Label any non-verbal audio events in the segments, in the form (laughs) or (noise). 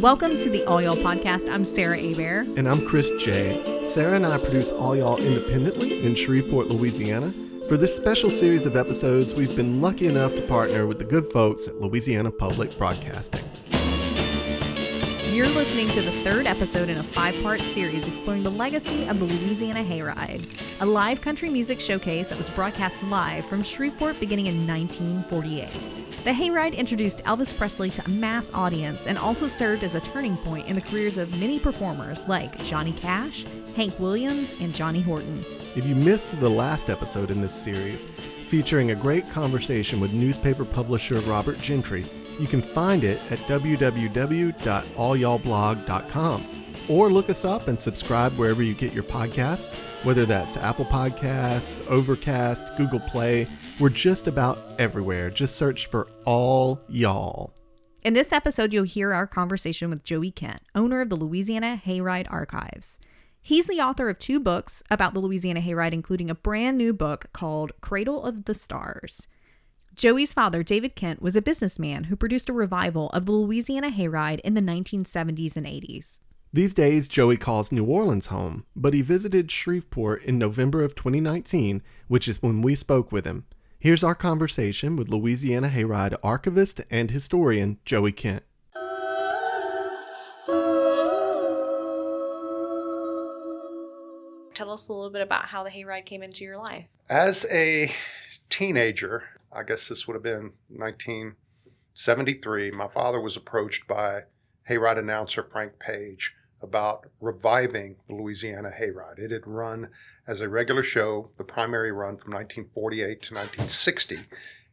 Welcome to the All Y'all podcast. I'm Sarah Baer. And I'm Chris Jay Sarah and I produce All Y'all independently in Shreveport, Louisiana. For this special series of episodes, we've been lucky enough to partner with the good folks at Louisiana Public Broadcasting. You're listening to the third episode in a five part series exploring the legacy of the Louisiana Hayride, a live country music showcase that was broadcast live from Shreveport beginning in 1948. The Hayride introduced Elvis Presley to a mass audience and also served as a turning point in the careers of many performers like Johnny Cash, Hank Williams, and Johnny Horton. If you missed the last episode in this series, featuring a great conversation with newspaper publisher Robert Gentry, you can find it at www.allyallblog.com or look us up and subscribe wherever you get your podcasts, whether that's Apple Podcasts, Overcast, Google Play. We're just about everywhere. Just search for All Y'all. In this episode, you'll hear our conversation with Joey Kent, owner of the Louisiana Hayride Archives. He's the author of two books about the Louisiana Hayride, including a brand new book called Cradle of the Stars. Joey's father, David Kent, was a businessman who produced a revival of the Louisiana Hayride in the 1970s and 80s. These days, Joey calls New Orleans home, but he visited Shreveport in November of 2019, which is when we spoke with him. Here's our conversation with Louisiana Hayride archivist and historian Joey Kent. Tell us a little bit about how the hayride came into your life. As a teenager, I guess this would have been 1973. My father was approached by Hayride announcer Frank Page about reviving the Louisiana Hayride. It had run as a regular show, the primary run from 1948 to 1960.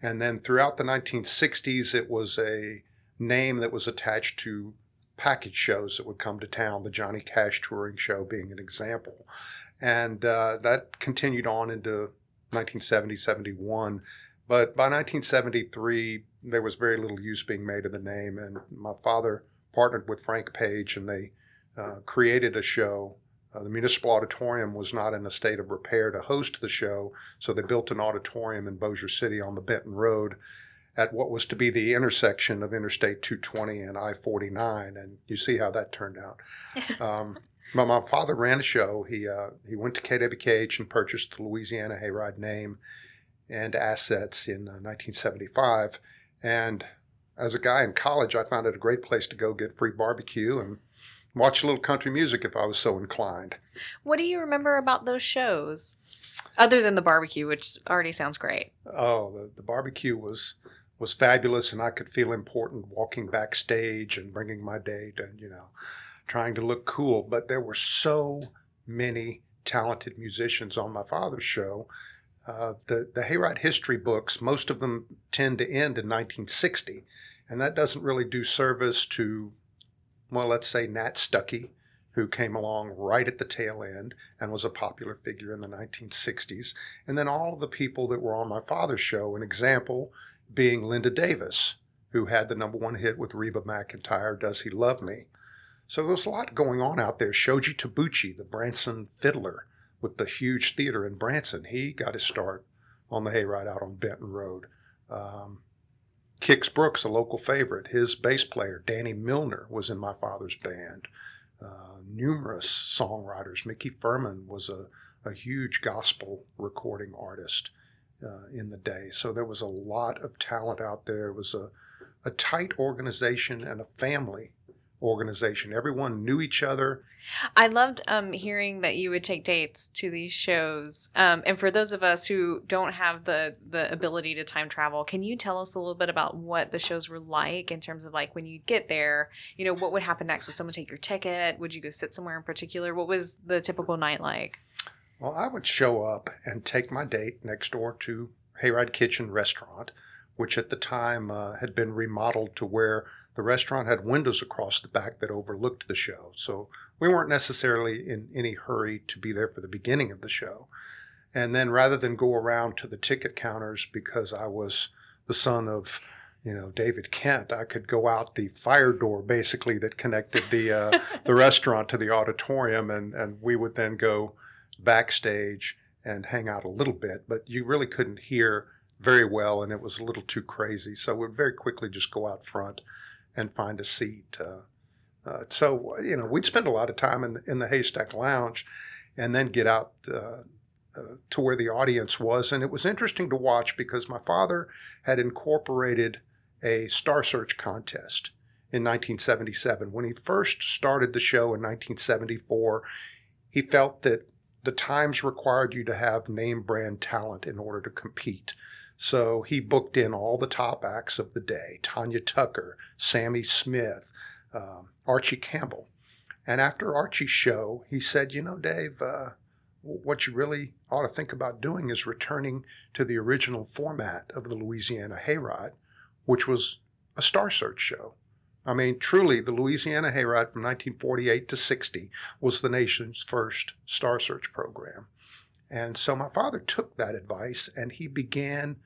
And then throughout the 1960s, it was a name that was attached to package shows that would come to town, the Johnny Cash Touring Show being an example. And uh, that continued on into 1970, 71. But by 1973, there was very little use being made of the name, and my father partnered with Frank Page, and they uh, created a show. Uh, the municipal auditorium was not in a state of repair to host the show, so they built an auditorium in Bossier City on the Benton Road at what was to be the intersection of Interstate 220 and I 49, and you see how that turned out. (laughs) Um, but my father ran a show. He uh, he went to KWKH and purchased the Louisiana Hayride name and assets in uh, 1975. And as a guy in college, I found it a great place to go get free barbecue and watch a little country music if I was so inclined. What do you remember about those shows? Other than the barbecue, which already sounds great. Oh, the, the barbecue was was fabulous, and I could feel important walking backstage and bringing my date and you know, trying to look cool. But there were so many talented musicians on my father's show uh, the, the Hayride history books, most of them tend to end in 1960, and that doesn't really do service to, well, let's say Nat Stuckey, who came along right at the tail end and was a popular figure in the 1960s, and then all of the people that were on my father's show, an example being Linda Davis, who had the number one hit with Reba McEntire, Does He Love Me? So there's a lot going on out there. Shoji Tabuchi, the Branson fiddler, with the huge theater in Branson. He got his start on the hayride out on Benton Road. Um, Kix Brooks, a local favorite, his bass player, Danny Milner, was in my father's band. Uh, numerous songwriters. Micki Fuhrman was a, a huge gospel recording artist uh, in the day. So there was a lot of talent out there. It was a, a tight organization and a family organization. Everyone knew each other. I loved um, hearing that you would take dates to these shows. Um, and for those of us who don't have the the ability to time travel, can you tell us a little bit about what the shows were like in terms of like when you get there? You know, what would happen next? Would someone take your ticket? Would you go sit somewhere in particular? What was the typical night like? Well, I would show up and take my date next door to Hayride Kitchen Restaurant, which at the time uh, had been remodeled to where the restaurant had windows across the back that overlooked the show. So we weren't necessarily in any hurry to be there for the beginning of the show. And then rather than go around to the ticket counters because I was the son of you know David Kent, I could go out the fire door basically that connected the uh, (laughs) the restaurant to the auditorium, and and we would then go backstage and hang out a little bit, but you really couldn't hear very well, and it was a little too crazy. So we'd very quickly just go out front and find a seat. Uh, uh, so you know, we'd spend a lot of time in the, in the Haystack Lounge, and then get out uh, uh, to where the audience was. And it was interesting to watch because my father had incorporated a Star Search contest in 1977. When he first started the show in 1974, he felt that the times required you to have name brand talent in order to compete. So he booked in all the top acts of the day Tanya Tucker, Sammi Smith, um, Archie Campbell. And after Archie's show, he said, You know, Dave, uh, what you really ought to think about doing is returning to the original format of the Louisiana Hayride, which was a Star Search show. I mean, truly, the Louisiana Hayride from 1948 to 60 was the nation's first Star Search program. And so my father took that advice and he began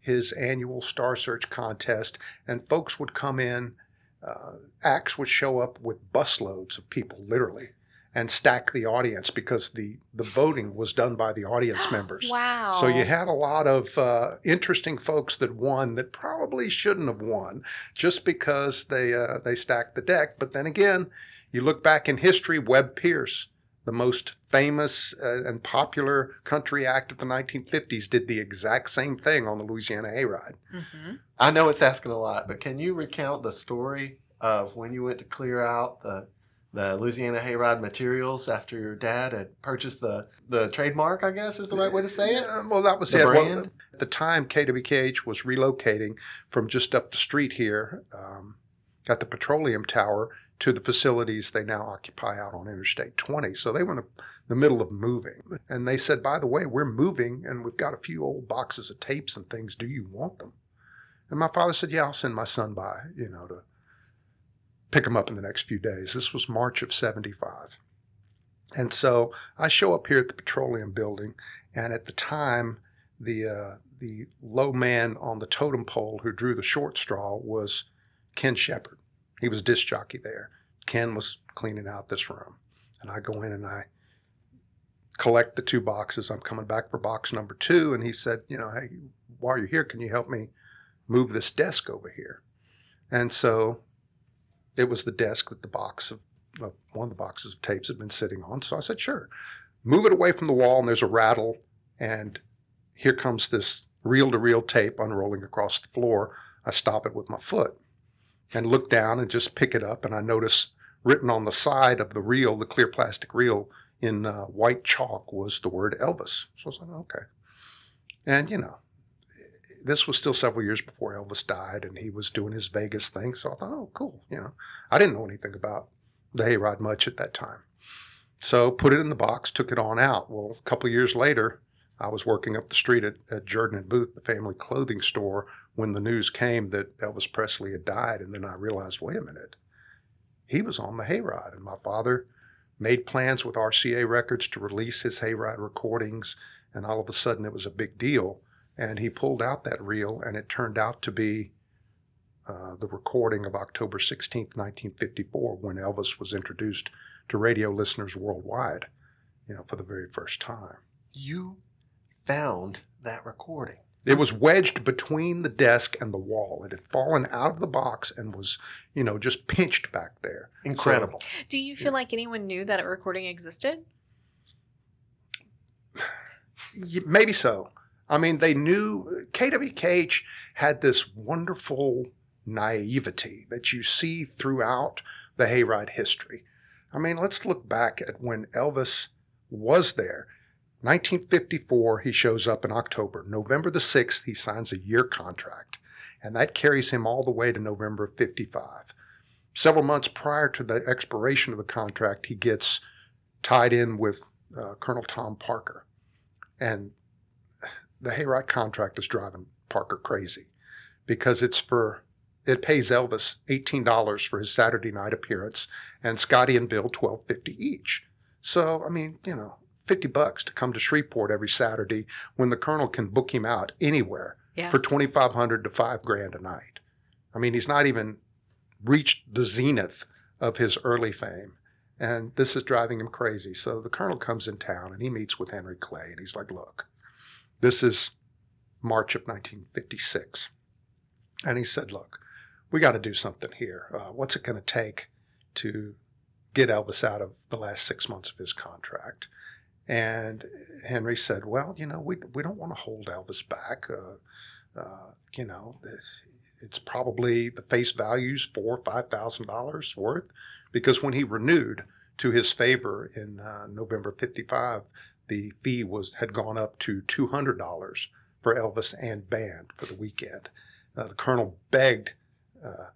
his annual Star Search contest, and folks would come in. Uh, acts would show up with busloads of people, literally, and stack the audience because the the voting was done by the audience (gasps) members. wow. So you had a lot of uh, interesting folks that won that probably shouldn't have won just because they uh, they stacked the deck. But then again, you look back in history, Webb Pierce, the most famous uh, and popular country act of the 1950s, did the exact same thing on the Louisiana Hayride. Mhm. I know it's asking a lot, but can you recount the story of when you went to clear out the the Louisiana Hayride materials after your dad had purchased the the trademark? I guess is the right way to say it. Yeah, well, that was The it. Well, brand? at the time, KWKH was relocating from just up the street here um, at the Petroleum Tower to the facilities they now occupy out on Interstate 20. So they were in the, the middle of moving. And they said, by the way, we're moving and we've got a few old boxes of tapes and things. Do you want them? And my father said, yeah, I'll send my son by, you know, to pick them up in the next few days. This was March of 75. And so I show up here at the Petroleum Building, and at the time, the uh, the low man on the totem pole who drew the short straw was Ken Shepard. He was disc jockey there. Ken was cleaning out this room, and I go in and I collect the two boxes. I'm coming back for box number two, and he said, you know, hey, while you're here, can you help me move this desk over here? And so it was the desk that the box of uh, one of the boxes of tapes had been sitting on. So I said, sure. Move it away from the wall, and there's a rattle, and here comes this reel to reel tape unrolling across the floor. I stop it with my foot and look down and just pick it up, and I notice written on the side of the reel, the clear plastic reel, in uh, white chalk was the word Elvis. So I was like, okay. And, you know, this was still several years before Elvis died, and he was doing his Vegas thing. So I thought, oh, cool. You know, I didn't know anything about the hayride much at that time. So put it in the box, took it on out. Well, a couple years later, I was working up the street at, at Jordan and Booth, the family clothing store, when the news came that Elvis Presley had died. And then I realized, wait a minute, he was on the hayride. And my father made plans with RCA Records to release his hayride recordings. And all of a sudden, it was a big deal. And he pulled out that reel, and it turned out to be uh, the recording of October 16th, 1954, when Elvis was introduced to radio listeners worldwide, you know, for the very first time. You found that recording. It was wedged between the desk and the wall. It had fallen out of the box and was, you know, just pinched back there. Incredible. Do you feel like anyone knew that a recording existed? Maybe so. I mean, they knew KWKH had this wonderful naivety that you see throughout the hayride history. I mean, let's look back at when Elvis was there. 1954, he shows up in October. November the 6th, he signs a year contract, and that carries him all the way to November of 55. Several months prior to the expiration of the contract, he gets tied in with uh, Colonel Tom Parker. And the Hayride contract is driving Parker crazy because it's for it pays Elvis eighteen dollars for his Saturday night appearance and Scotty and Bill twelve fifty each. So I mean, you know, fifty bucks to come to Shreveport every Saturday when the Colonel can book him out anywhere Yeah. for twenty five hundred to five grand a night. I mean, he's not even reached the zenith of his early fame. And this is driving him crazy. So the colonel comes in town and he meets with Henry Clay and he's like, look, this is March of 1956. And he said, look, we got to do something here. Uh, what's it going to take to get Elvis out of the last six months of his contract? And Henry said, well, you know, we, we don't want to hold Elvis back. Uh, uh, you know, it's probably the face value's four or five thousand dollars worth because when he renewed to his favor in uh, November 55, the fee was had gone up to $200 for Elvis and band for the weekend. Uh, the colonel begged uh,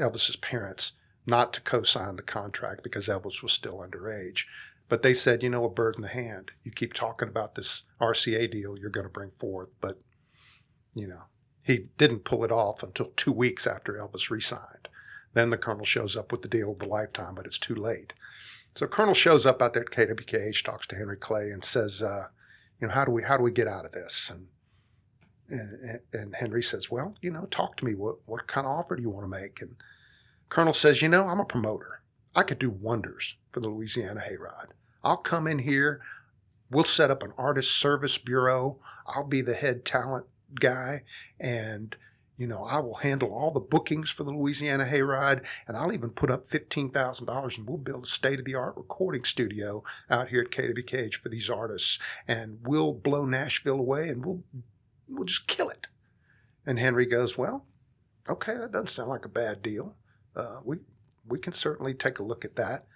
Elvis's parents not to co-sign the contract because Elvis was still underage. But they said, you know, a bird in the hand. You keep talking about this RCA deal you're going to bring forth, but you know, he didn't pull it off until two weeks after Elvis resigned. Then the colonel shows up with the deal of the lifetime, but it's too late. So Colonel shows up out there at KWKH, talks to Henry Clay, and says, uh, "You know, how do we how do we get out of this?" And, and and Henry says, "Well, you know, talk to me. What what kind of offer do you want to make?" And Colonel says, "You know, I'm a promoter. I could do wonders for the Louisiana Hayride. I'll come in here. We'll set up an artist service bureau. I'll be the head talent guy, and." you know, I will handle all the bookings for the Louisiana Hayride, and I'll even put up $15,000 and we'll build a state of the art recording studio out here at KWKH for these artists. And we'll blow Nashville away and we'll, we'll just kill it. And Henry goes, Well, okay, that doesn't sound like a bad deal. Uh, we, we can certainly take a look at that.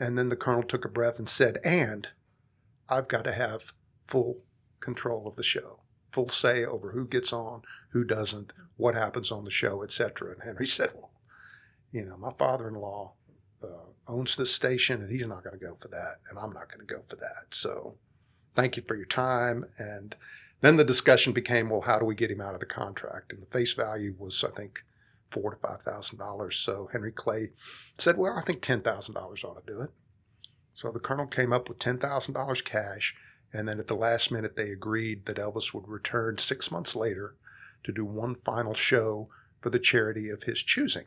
And then the colonel took a breath and said, And I've got to have full control of the show full say over who gets on, who doesn't, what happens on the show, etc. And Henry (laughs) said, "Well, you know, my father-in-law uh, owns this station, and he's not going to go for that, and I'm not going to go for that. So, thank you for your time." And then the discussion became, "Well, how do we get him out of the contract?" And the face value was, I think, four to five thousand dollars. So Henry Clay said, "Well, I think ten thousand dollars ought to do it." So the colonel came up with ten thousand dollars cash and then at the last minute, they agreed that Elvis would return six months later to do one final show for the charity of his choosing.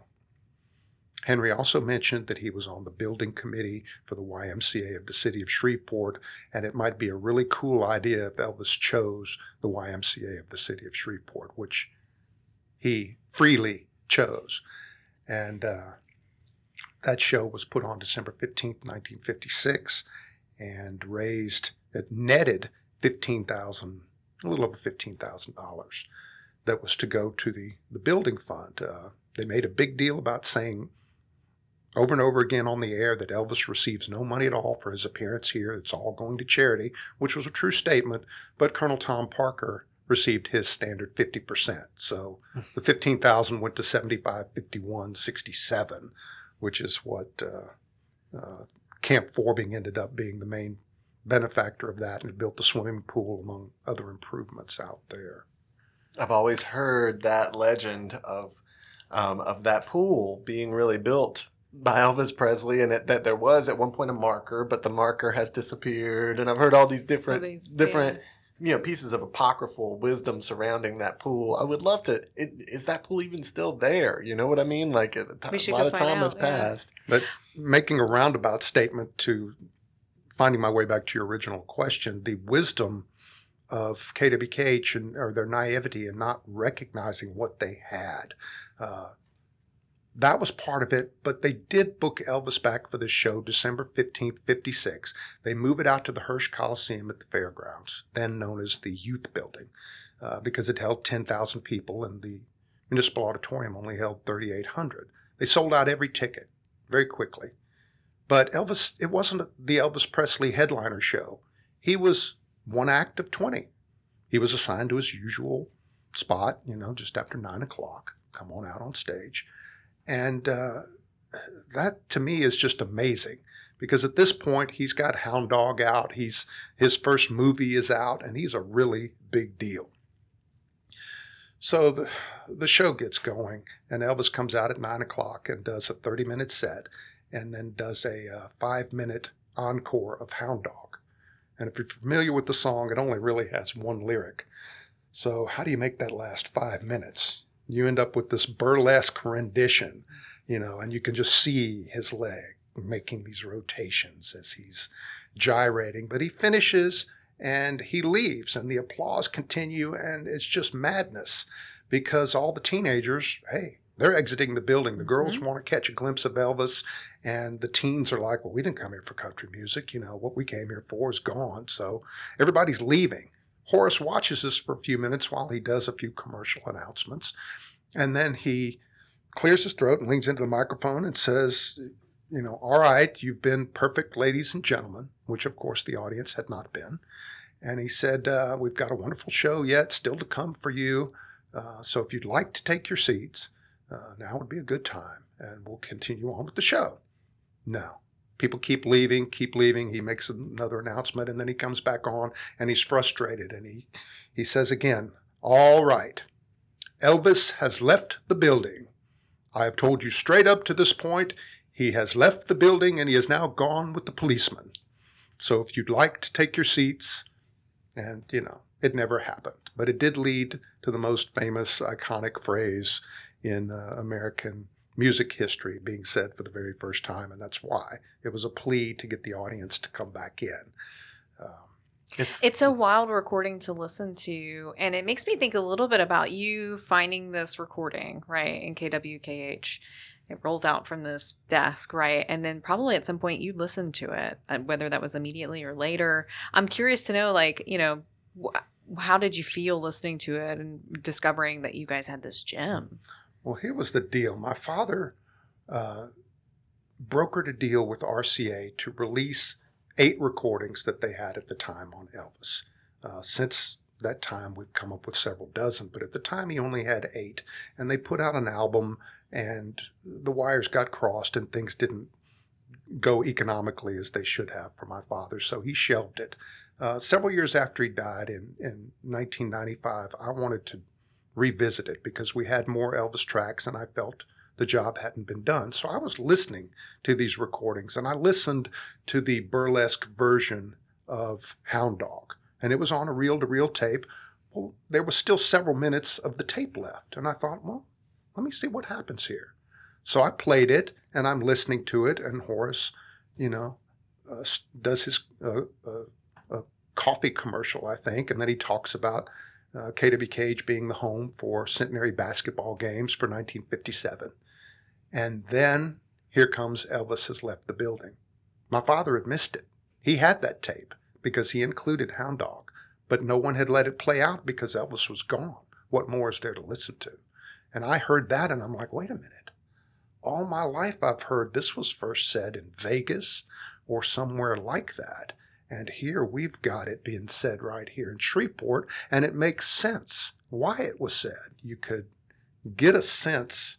Henry also mentioned that he was on the building committee for the YMCA of the city of Shreveport, and it might be a really cool idea if Elvis chose the YMCA of the city of Shreveport, which he freely chose. And uh, that show was put on December 15th, 1956, and raised it netted fifteen thousand, a little over fifteen thousand dollars, that was to go to the the building fund. Uh, they made a big deal about saying over and over again on the air that Elvis receives no money at all for his appearance here. It's all going to charity, which was a true statement. But Colonel Tom Parker received his standard 50%. So the 15,000 went to 75, 51, 67, which is what uh, uh, Camp Forbing ended up being the main benefactor of that and built the swimming pool among other improvements out there. I've always heard that legend of um, of that pool being really built by Elvis Presley, and it, that there was at one point a marker, but the marker has disappeared. And I've heard all these different these, different. Yeah. You know, pieces of apocryphal wisdom surrounding that pool. I would love to. It, is that pool even still there? You know what I mean? Like a, a lot of time out, has yeah. passed. But making a roundabout statement to finding my way back to your original question, the wisdom of KWKH and or their naivety and not recognizing what they had. Uh, that was part of it, but they did book Elvis back for the show December 15th, 56. They move it out to the Hirsch Coliseum at the fairgrounds, then known as the Youth Building, uh, because it held 10,000 people and the Municipal Auditorium only held 3,800. They sold out every ticket very quickly. But Elvis, it wasn't the Elvis Presley headliner show. He was one act of 20. He was assigned to his usual spot, you know, just after nine o'clock. Come on out on stage. And uh, that to me is just amazing because at this point he's got Hound Dog out. He's his first movie is out, and he's a really big deal. So the the show gets going, and Elvis comes out at nine o'clock and does a thirty minute set, and then does a uh, five minute encore of Hound Dog. And if you're familiar with the song, it only really has one lyric. So, how do you make that last five minutes? You end up with this burlesque rendition, you know, and you can just see his leg making these rotations as he's gyrating. But he finishes and he leaves, and the applause continue, and it's just madness because all the teenagers, hey, they're exiting the building. The girls mm-hmm. want to catch a glimpse of Elvis, and the teens are like, well, we didn't come here for country music. You know, what we came here for is gone. So everybody's leaving. Horace watches this for a few minutes while he does a few commercial announcements. And then he clears his throat and leans into the microphone and says, you know, all right, you've been perfect ladies and gentlemen, which of course the audience had not been. And he said, uh, we've got a wonderful show yet still to come for you. Uh, so if you'd like to take your seats, uh, now would be a good time, and we'll continue on with the show. No. People keep leaving, keep leaving. He makes another announcement, and then he comes back on, and he's frustrated, and he, he says again, All right, Elvis has left the building. I have told you straight up to this point, he has left the building, and he is now gone with the policeman. So if you'd like to take your seats, and, you know, it never happened. But it did lead to the most famous, iconic phrase in uh, American music history being said for the very first time, and that's why it was a plea to get the audience to come back in. Um, it's, it's a wild recording to listen to, and it makes me think a little bit about you finding this recording, right, in KWKH. It rolls out from this desk, right? And then probably at some point you listened to it, uh, whether that was immediately or later. I'm curious to know, like, you know, wh- how did you feel listening to it and discovering that you guys had this gem? Well, here was the deal. My father uh, brokered a deal with RCA to release eight recordings that they had at the time on Elvis. Uh, since that time, we've come up with several dozen, but at the time, he only had eight. And they put out an album, and the wires got crossed, and things didn't go economically as they should have for my father, so he shelved it. Uh, several years after he died in, in 1995, I wanted to revisit it because we had more Elvis tracks and I felt the job hadn't been done. So I was listening to these recordings and I listened to the burlesque version of Hound Dog and it was on a reel to reel tape. Well, there was still several minutes of the tape left. And I thought, well, let me see what happens here. So I played it and I'm listening to it and Horace, you know, uh, does his uh, uh, coffee commercial, I think, and then he talks about uh, KWKH being the home for centenary basketball games for 1957. And then here comes Elvis has left the building. My father had missed it. He had that tape because he included Hound Dog, but no one had let it play out because Elvis was gone. What more is there to listen to? And I heard that and I'm like, wait a minute. All my life I've heard this was first said in Vegas or somewhere like that. And here we've got it being said right here in Shreveport, and it makes sense why it was said. You could get a sense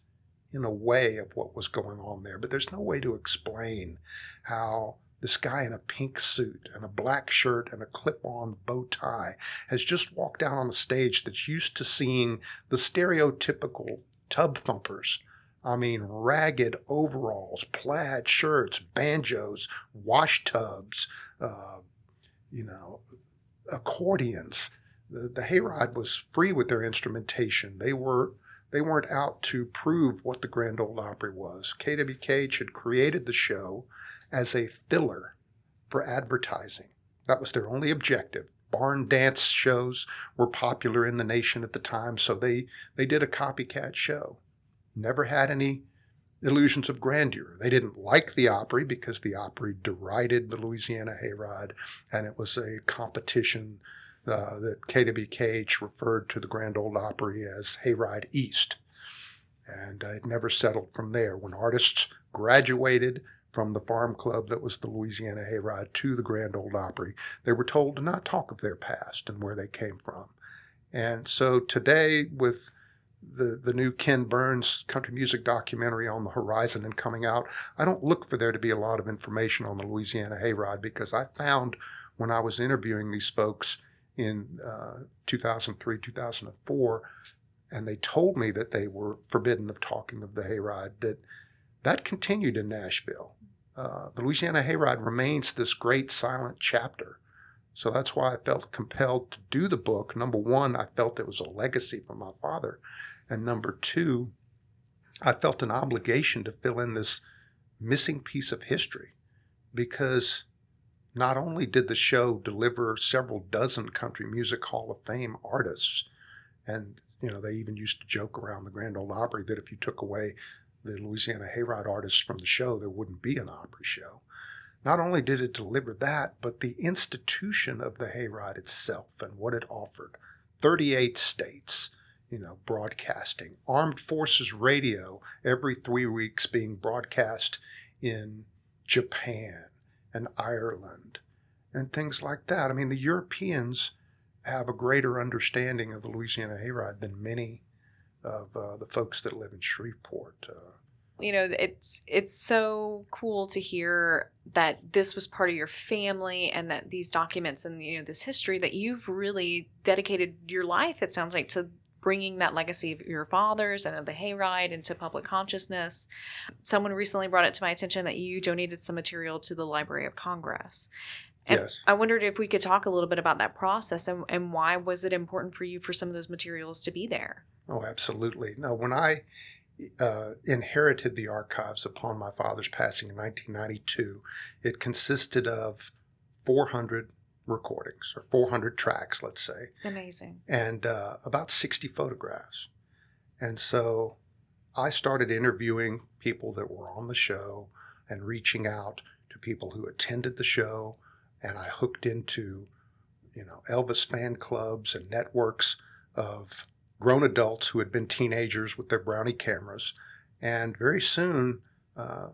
in a way of what was going on there, but there's no way to explain how this guy in a pink suit and a black shirt and a clip on bow tie has just walked out on the stage that's used to seeing the stereotypical tub thumpers I mean, ragged overalls, plaid shirts, banjos, wash tubs, uh, you know, accordions. The, the hayride was free with their instrumentation. They were they weren't out to prove what the Grand Ole Opry was. KWKH had created the show as a filler for advertising. That was their only objective. Barn dance shows were popular in the nation at the time, so they, they did a copycat show never had any illusions of grandeur. They didn't like the Opry because the Opry derided the Louisiana Hayride, and it was a competition uh, that KWKH referred to the Grand Ole Opry as Hayride East. And uh, it never settled from there. When artists graduated from the farm club that was the Louisiana Hayride to the Grand Ole Opry, they were told to not talk of their past and where they came from. And so today, with the the new Ken Burns country music documentary on the horizon and coming out, I don't look for there to be a lot of information on the Louisiana Hayride because I found when I was interviewing these folks in uh, 2003, 2004, and they told me that they were forbidden of talking of the Hayride, that that continued in Nashville. Uh, the Louisiana Hayride remains this great silent chapter so that's why I felt compelled to do the book. Number one, I felt it was a legacy from my father. And number two, I felt an obligation to fill in this missing piece of history because not only did the show deliver several dozen country music hall of fame artists and you know they even used to joke around the grand ole opry that if you took away the louisiana hayride artists from the show there wouldn't be an opry show not only did it deliver that but the institution of the hayride itself and what it offered 38 states you know, broadcasting. Armed Forces Radio every three weeks being broadcast in Japan and Ireland and things like that. I mean, the Europeans have a greater understanding of the Louisiana Hayride than many of uh, the folks that live in Shreveport. Uh, you know it's it's so cool to hear that this was part of your family and that these documents and you know this history that you've really dedicated your life it sounds like to bringing that legacy of your fathers and of the hayride into public consciousness. Someone recently brought it to my attention that you donated some material to the Library of Congress. And yes. I wondered if we could talk a little bit about that process and, and why was it important for you for some of those materials to be there? Oh, absolutely. No, when I uh, inherited the archives upon my father's passing in 1992, it consisted of 400 recordings or 400 tracks, let's say. Amazing. And uh, about 60 photographs. And so I started interviewing people that were on the show and reaching out to people who attended the show. And I hooked into, you know, Elvis fan clubs and networks of grown adults who had been teenagers with their brownie cameras. And very soon, uh,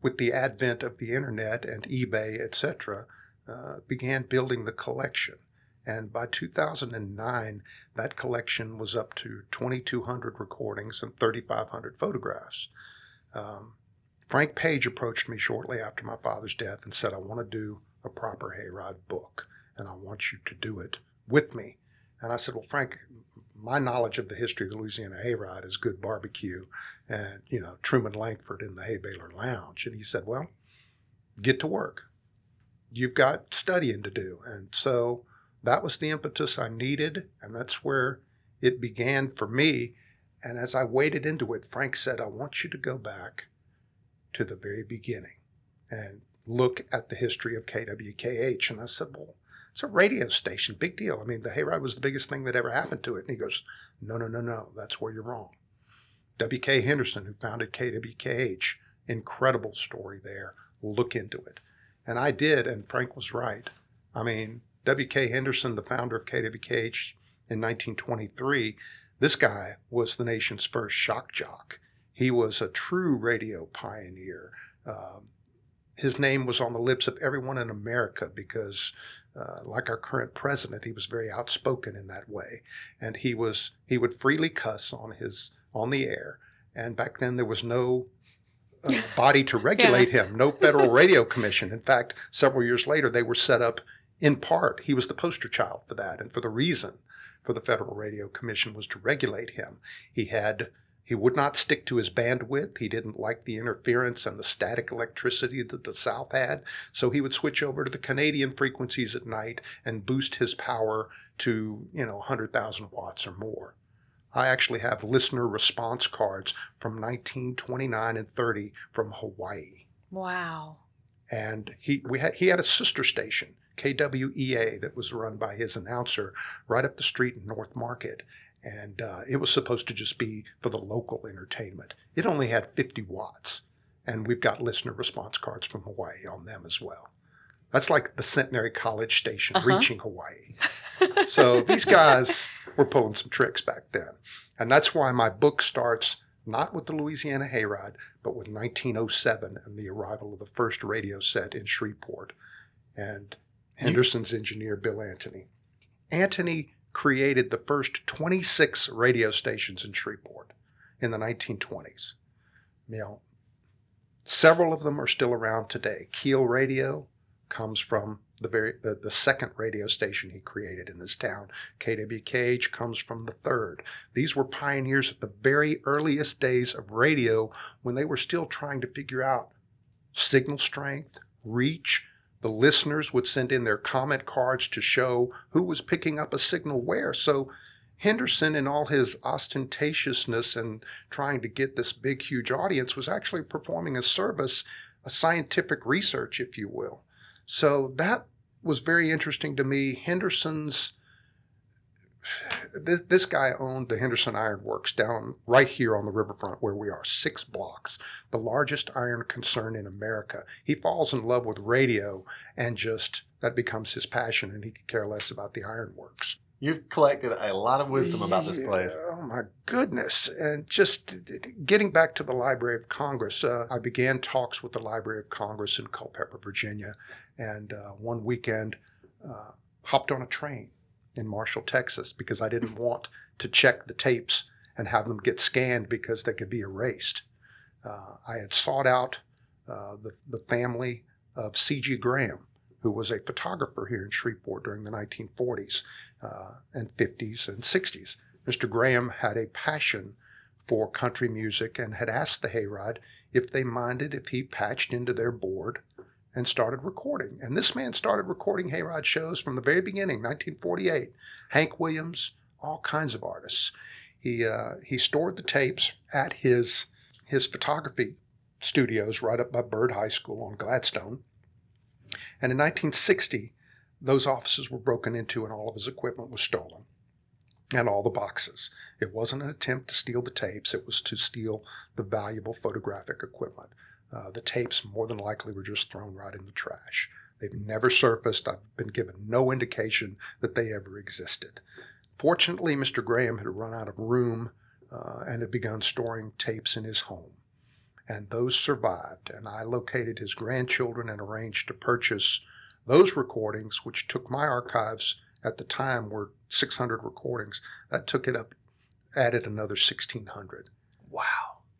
with the advent of the internet and eBay, etc., uh, began building the collection. And by 2009, that collection was up to 2,200 recordings and 3,500 photographs. Um, Frank Page approached me shortly after my father's death and said, I want to do a proper Hayride book, and I want you to do it with me. And I said, Well, Frank, my knowledge of the history of the Louisiana Hayride is good barbecue and, you know, Truman Langford in the Hay Baler Lounge. And he said, Well, get to work you've got studying to do. And so that was the impetus I needed. And that's where it began for me. And as I waded into it, Frank said, I want you to go back to the very beginning and look at the history of KWKH. And I said, Well, it's a radio station, big deal. I mean, the hayride was the biggest thing that ever happened to it. And he goes, No, no, no, no, that's where you're wrong. W.K. Henderson, who founded KWKH, incredible story there. Look into it. And I did, and Frank was right. I mean, W.K. Henderson, the founder of KWKH in 1923, this guy was the nation's first shock jock. He was a true radio pioneer. Um, his name was on the lips of everyone in America because, uh, like our current president, he was very outspoken in that way, and he was he would freely cuss on his on the air. And back then, there was no uh, body to (laughs) regulate yeah. him, no Federal Radio Commission. In fact, several years later, they were set up in part. He was the poster child for that, and for the reason for the Federal Radio Commission was to regulate him. He had he would not stick to his bandwidth. He didn't like the interference and the static electricity that the South had. So he would switch over to the Canadian frequencies at night and boost his power to, you know, 100,000 watts or more. I actually have listener response cards from 1929 and 30 from Hawaii. Wow. And he we had he had a sister station, KWEA, that was run by his announcer right up the street in North Market. And uh, it was supposed to just be for the local entertainment. It only had 50 watts. And we've got listener response cards from Hawaii on them as well. That's like the Centenary College station uh-huh. reaching Hawaii. so these guys (laughs) were pulling some tricks back then. And that's why my book starts not with the Louisiana Hayride, but with 1907 and the arrival of the first radio set in Shreveport and Henderson's engineer, Bill Antony. Antony created the first 26 radio stations in Shreveport in the 1920s. You know, several of them are still around today. Keel Radio, comes from the very the, the second radio station he created in this town. KWKH comes from the third. These were pioneers at the very earliest days of radio when they were still trying to figure out signal strength, reach. The listeners would send in their comment cards to show who was picking up a signal where. So Henderson, in all his ostentatiousness and trying to get this big, huge audience, was actually performing a service, a scientific research, if you will. So that was very interesting to me. Henderson's this, this guy owned the Henderson Iron Works down right here on the riverfront where we are, six blocks, the largest iron concern in America. He falls in love with radio and just that becomes his passion, and he could care less about the ironworks. You've collected a lot of wisdom about this place. Yeah, oh my goodness. And just getting back to the Library of Congress, uh, I began talks with the Library of Congress in Culpeper, Virginia. And uh, one weekend, uh, hopped on a train in Marshall, Texas, because I didn't want to check the tapes and have them get scanned because they could be erased. Uh, I had sought out uh, the, the family of C.G. Graham, who was a photographer here in Shreveport during the 1940s uh, and 50s and 60s. Mr. Graham had a passion for country music and had asked the Hayride if they minded if he patched into their board and started recording. And this man started recording Hayride shows from the very beginning, 1948. Hank Williams, all kinds of artists. He uh, he stored the tapes at his his photography studios right up by Byrd High School on Gladstone. And in 1960, those offices were broken into and all of his equipment was stolen and all the boxes. It wasn't an attempt to steal the tapes, it was to steal the valuable photographic equipment. Uh, the tapes more than likely were just thrown right in the trash. They've never surfaced. I've been given no indication that they ever existed. Fortunately, Mr. Graham had run out of room uh, and had begun storing tapes in his home. And those survived, and I located his grandchildren and arranged to purchase those recordings, which took my archives at the time were 600 recordings. That took it up, added another 1,600. Wow.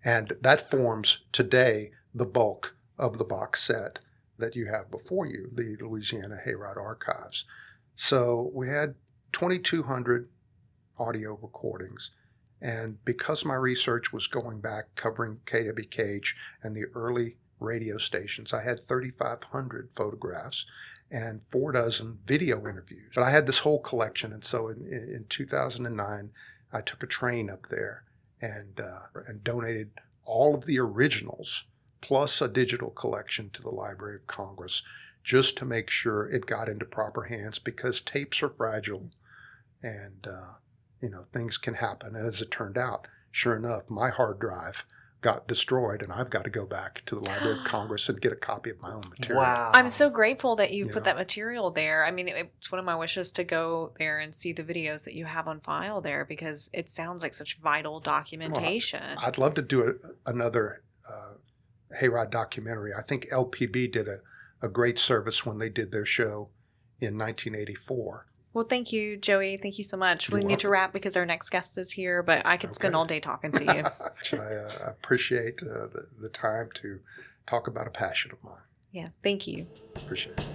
And that forms today the bulk of the box set that you have before you, the Louisiana Hayride Archives. So we had 2,200 audio recordings. And because my research was going back covering KWKH and the early radio stations, I had 3,500 photographs and four dozen video interviews. But I had this whole collection. And so in, in 2009, I took a train up there and, uh, and donated all of the originals plus a digital collection to the Library of Congress just to make sure it got into proper hands because tapes are fragile and uh, you know things can happen and as it turned out sure enough my hard drive got destroyed and I've got to go back to the Library of (gasps) Congress and get a copy of my own material. Wow. I'm so grateful that you, You put know. that material there. I mean, it's one of my wishes to go there and see the videos that you have on file there because it sounds like such vital documentation. I'd love to do a, another uh, Hayride documentary. I think LPB did a, a great service when they did their show in 1984. well, thank you, Joey. Thank you so much. We You're need to wrap because our next guest is here, but I could spend all day talking to (laughs) you. I uh, appreciate uh, the, the time to talk about a passion of mine. yeah, thank you. Appreciate it.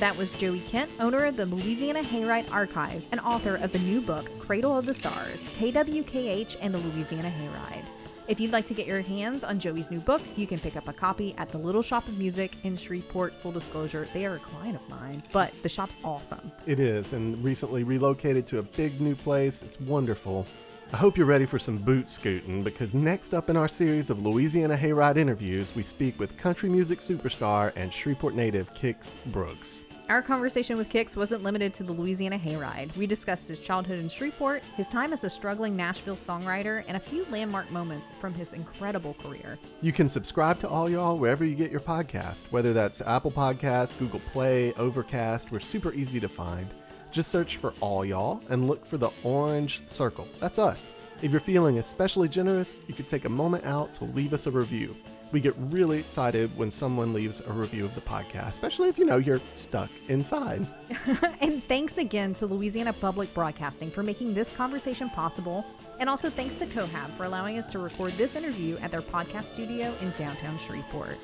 That was Joey Kent, owner of the Louisiana Hayride Archives and author of the new book, Cradle of the Stars KWKH and the Louisiana Hayride. If you'd like to get your hands on Joey's new book, you can pick up a copy at the Little Shop of Music in Shreveport. Full disclosure, they are a client of mine, but the shop's awesome. It is, and recently relocated to a big new place. It's wonderful. I hope you're ready for some boot scooting because next up in our series of Louisiana Hayride interviews, we speak with country music superstar and Shreveport native Kix Brooks. Our conversation with Kix wasn't limited to the Louisiana Hayride. We discussed his childhood in Shreveport, his time as a struggling Nashville songwriter, and a few landmark moments from his incredible career. You can subscribe to All Y'all wherever you get your podcast, whether that's Apple Podcasts, Google Play, Overcast. We're super easy to find. Just search for All Y'all and look for the orange circle. That's us. If you're feeling especially generous, you could take a moment out to leave us a review. We get really excited when someone leaves a review of the podcast, especially if you know you're stuck inside. (laughs) and thanks again to Louisiana Public Broadcasting for making this conversation possible. And also thanks to Cohab for allowing us to record this interview at their podcast studio in downtown Shreveport.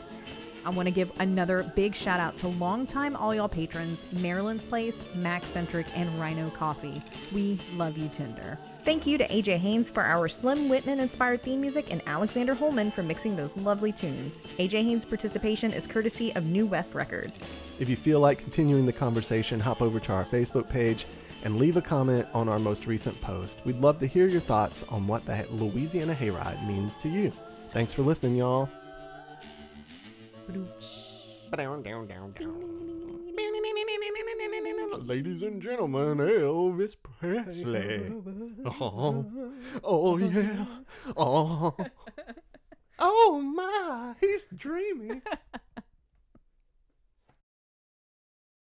I want to give another big shout out to longtime All Y'all patrons, Marilynn's Place, Maxcentric, and Rhino Coffee. We love you, Tinder. Thank you to AJ Haynes for our Slim Whitman inspired theme music and Alexander Holman for mixing those lovely tunes. AJ Haynes' participation is courtesy of New West Records. If you feel like continuing the conversation, hop over to our Facebook page and leave a comment on our most recent post. We'd love to hear your thoughts on what the Louisiana Hayride means to you. Thanks for listening, y'all. Ladies and gentlemen, Elvis Presley. Oh, oh yeah. Oh, (laughs) oh my, he's dreamy. (laughs)